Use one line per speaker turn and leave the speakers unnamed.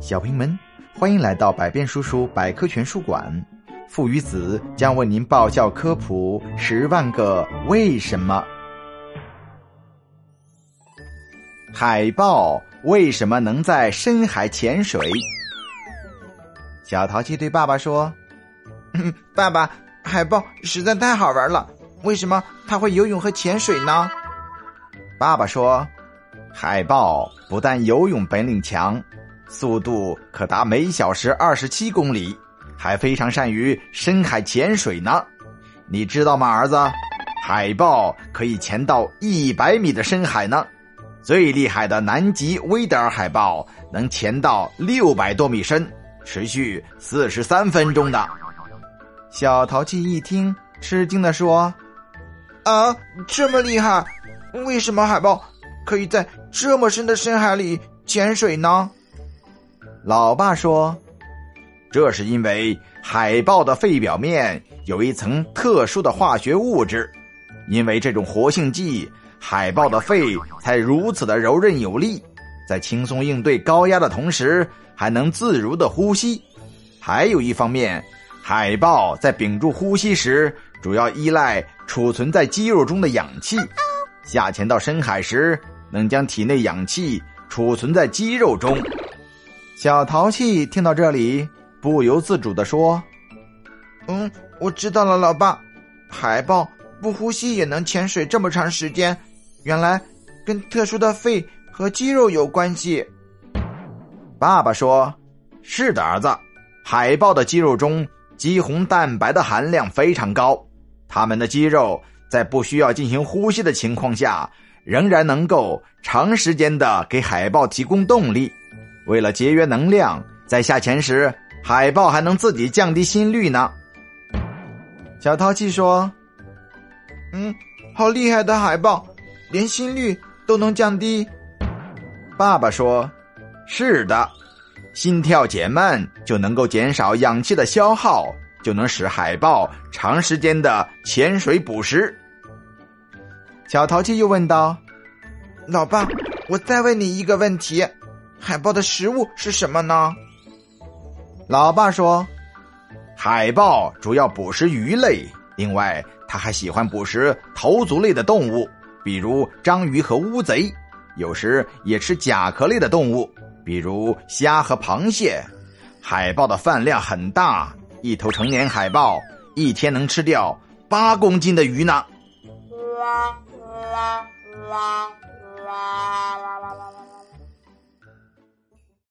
小朋友们，欢迎来到百变叔叔百科全书馆。父与子将为您爆笑科普十万个为什么。海豹为什么能在深海潜水？小淘气对爸爸说：“
爸爸，海豹实在太好玩了，为什么它会游泳和潜水呢？”
爸爸说：“海豹不但游泳本领强。”速度可达每小时二十七公里，还非常善于深海潜水呢。你知道吗，儿子？海豹可以潜到一百米的深海呢。最厉害的南极威德尔海豹能潜到六百多米深，持续四十三分钟的。小淘气一听，吃惊的说：“
啊，这么厉害！为什么海豹可以在这么深的深海里潜水呢？”
老爸说：“这是因为海豹的肺表面有一层特殊的化学物质，因为这种活性剂，海豹的肺才如此的柔韧有力，在轻松应对高压的同时，还能自如的呼吸。还有一方面，海豹在屏住呼吸时，主要依赖储存在肌肉中的氧气，下潜到深海时，能将体内氧气储存在肌肉中。”小淘气听到这里，不由自主的说：“
嗯，我知道了，老爸。海豹不呼吸也能潜水这么长时间，原来跟特殊的肺和肌肉有关系。”
爸爸说：“是的，儿子。海豹的肌肉中肌红蛋白的含量非常高，它们的肌肉在不需要进行呼吸的情况下，仍然能够长时间的给海豹提供动力。”为了节约能量，在下潜时，海豹还能自己降低心率呢。
小淘气说：“嗯，好厉害的海豹，连心率都能降低。”
爸爸说：“是的，心跳减慢就能够减少氧气的消耗，就能使海豹长时间的潜水捕食。”小淘气又问道：“
老爸，我再问你一个问题。”海豹的食物是什么呢？
老爸说海豹主要捕食鱼类另外它还喜欢捕食头足类的动物比如章鱼和乌贼有时也吃甲壳类的动物比如虾和螃蟹。海豹的饭量很大一头成年海豹一天能吃掉八公斤的鱼呢。啦啦啦啦啦